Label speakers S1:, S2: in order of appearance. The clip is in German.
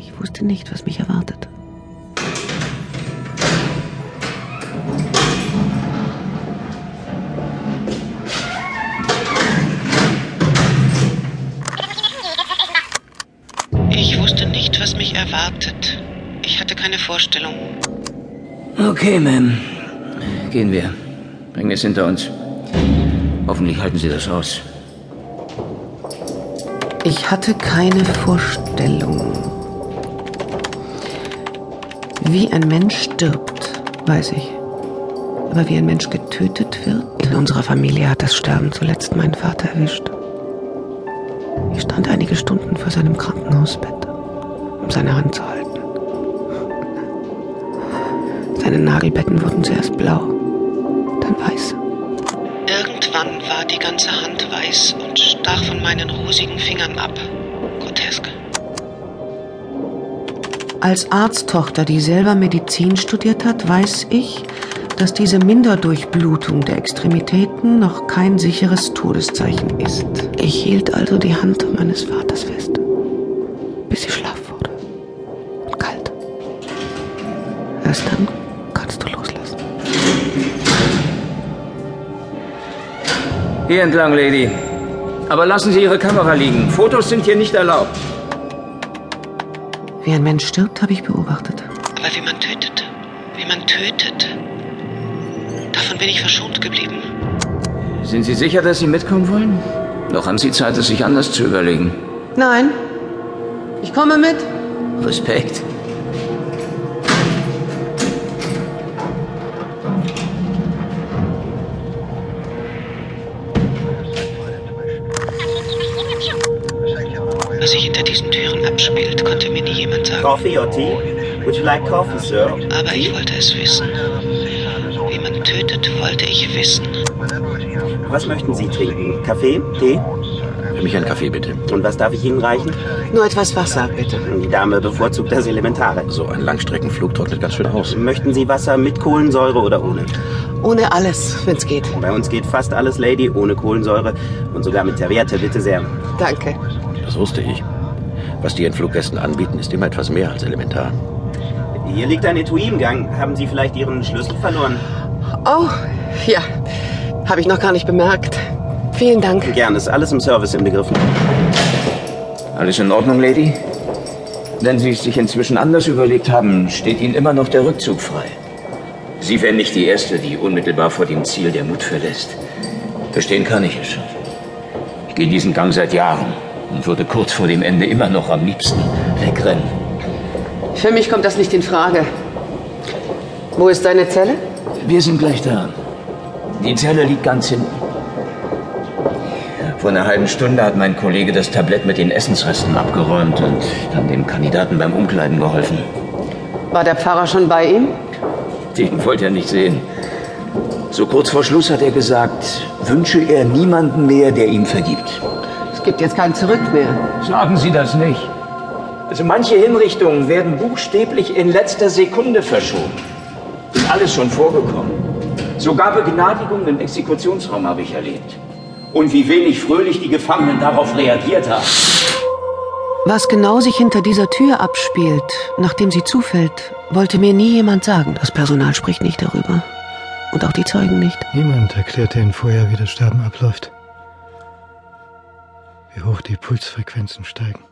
S1: Ich wusste nicht, was mich erwartet.
S2: Ich wusste nicht, was mich erwartet. Ich hatte keine Vorstellung.
S3: Okay, Ma'am. Gehen wir. Bringen es hinter uns. Hoffentlich halten Sie das aus.
S1: Ich hatte keine Vorstellung. Wie ein Mensch stirbt, weiß ich. Aber wie ein Mensch getötet wird? In unserer Familie hat das Sterben zuletzt meinen Vater erwischt. Ich stand einige Stunden vor seinem Krankenhausbett, um seine Hand zu halten. Seine Nagelbetten wurden zuerst blau, dann weiß.
S2: Irgendwann war die ganze Hand weiß und stach von meinen rosigen Fingern ab. Grotesk.
S1: Als Arzttochter, die selber Medizin studiert hat, weiß ich, dass diese Minderdurchblutung der Extremitäten noch kein sicheres Todeszeichen ist. Ich hielt also die Hand meines Vaters fest, bis sie schlaff wurde und kalt. Erst dann kannst du loslassen.
S3: Hier entlang, Lady. Aber lassen Sie Ihre Kamera liegen. Fotos sind hier nicht erlaubt.
S1: Wie ein Mensch stirbt, habe ich beobachtet.
S2: Aber wie man tötet. Wie man tötet. Davon bin ich verschont geblieben.
S3: Sind Sie sicher, dass Sie mitkommen wollen? Noch haben Sie Zeit, es sich anders zu überlegen.
S1: Nein, ich komme mit.
S3: Respekt.
S2: Was sich hinter diesen Türen abspielt, konnte mir nie jemand sagen.
S4: Coffee or tea? Would you like coffee, sir?
S2: Aber ich wollte es wissen. Wie man tötet, wollte ich wissen.
S4: Was möchten Sie trinken? Kaffee? Tee?
S5: Für mich ein Kaffee, bitte.
S4: Und was darf ich Ihnen reichen?
S1: Nur etwas Wasser, bitte.
S4: Die Dame bevorzugt das Elementare.
S5: So ein Langstreckenflug trocknet ganz schön aus.
S4: Möchten Sie Wasser mit Kohlensäure oder ohne?
S1: Ohne alles, wenn's geht.
S4: Bei uns geht fast alles, Lady, ohne Kohlensäure und sogar mit Serviette, bitte sehr.
S1: Danke.
S5: Das wusste ich. Was die Entfluggästen anbieten, ist immer etwas mehr als elementar.
S4: Hier liegt ein Etui im Gang. Haben Sie vielleicht Ihren Schlüssel verloren?
S1: Oh, ja. Habe ich noch gar nicht bemerkt. Vielen Dank.
S4: Gern, ist alles im Service inbegriffen.
S3: Alles in Ordnung, Lady? Wenn Sie es sich inzwischen anders überlegt haben, steht Ihnen immer noch der Rückzug frei. Sie wären nicht die Erste, die unmittelbar vor dem Ziel der Mut verlässt. Verstehen kann ich es schon. Ich gehe diesen Gang seit Jahren und würde kurz vor dem Ende immer noch am liebsten wegrennen.
S1: Für mich kommt das nicht in Frage. Wo ist deine Zelle?
S3: Wir sind gleich da. Die Zelle liegt ganz hinten. Vor einer halben Stunde hat mein Kollege das Tablett mit den Essensresten abgeräumt und dann dem Kandidaten beim Umkleiden geholfen.
S1: War der Pfarrer schon bei ihm?
S3: Den wollte er nicht sehen. So kurz vor Schluss hat er gesagt, wünsche er niemanden mehr, der ihm vergibt.
S1: Es gibt jetzt kein Zurück mehr.
S3: Sagen Sie das nicht. Also manche Hinrichtungen werden buchstäblich in letzter Sekunde verschoben. Ist alles schon vorgekommen. Sogar Begnadigungen im Exekutionsraum habe ich erlebt. Und wie wenig fröhlich die Gefangenen darauf reagiert haben.
S1: Was genau sich hinter dieser Tür abspielt, nachdem sie zufällt, wollte mir nie jemand sagen. Das Personal spricht nicht darüber. Und auch die Zeugen nicht.
S6: Niemand erklärte ihnen vorher, wie das Sterben abläuft. Wie hoch die Pulsfrequenzen steigen.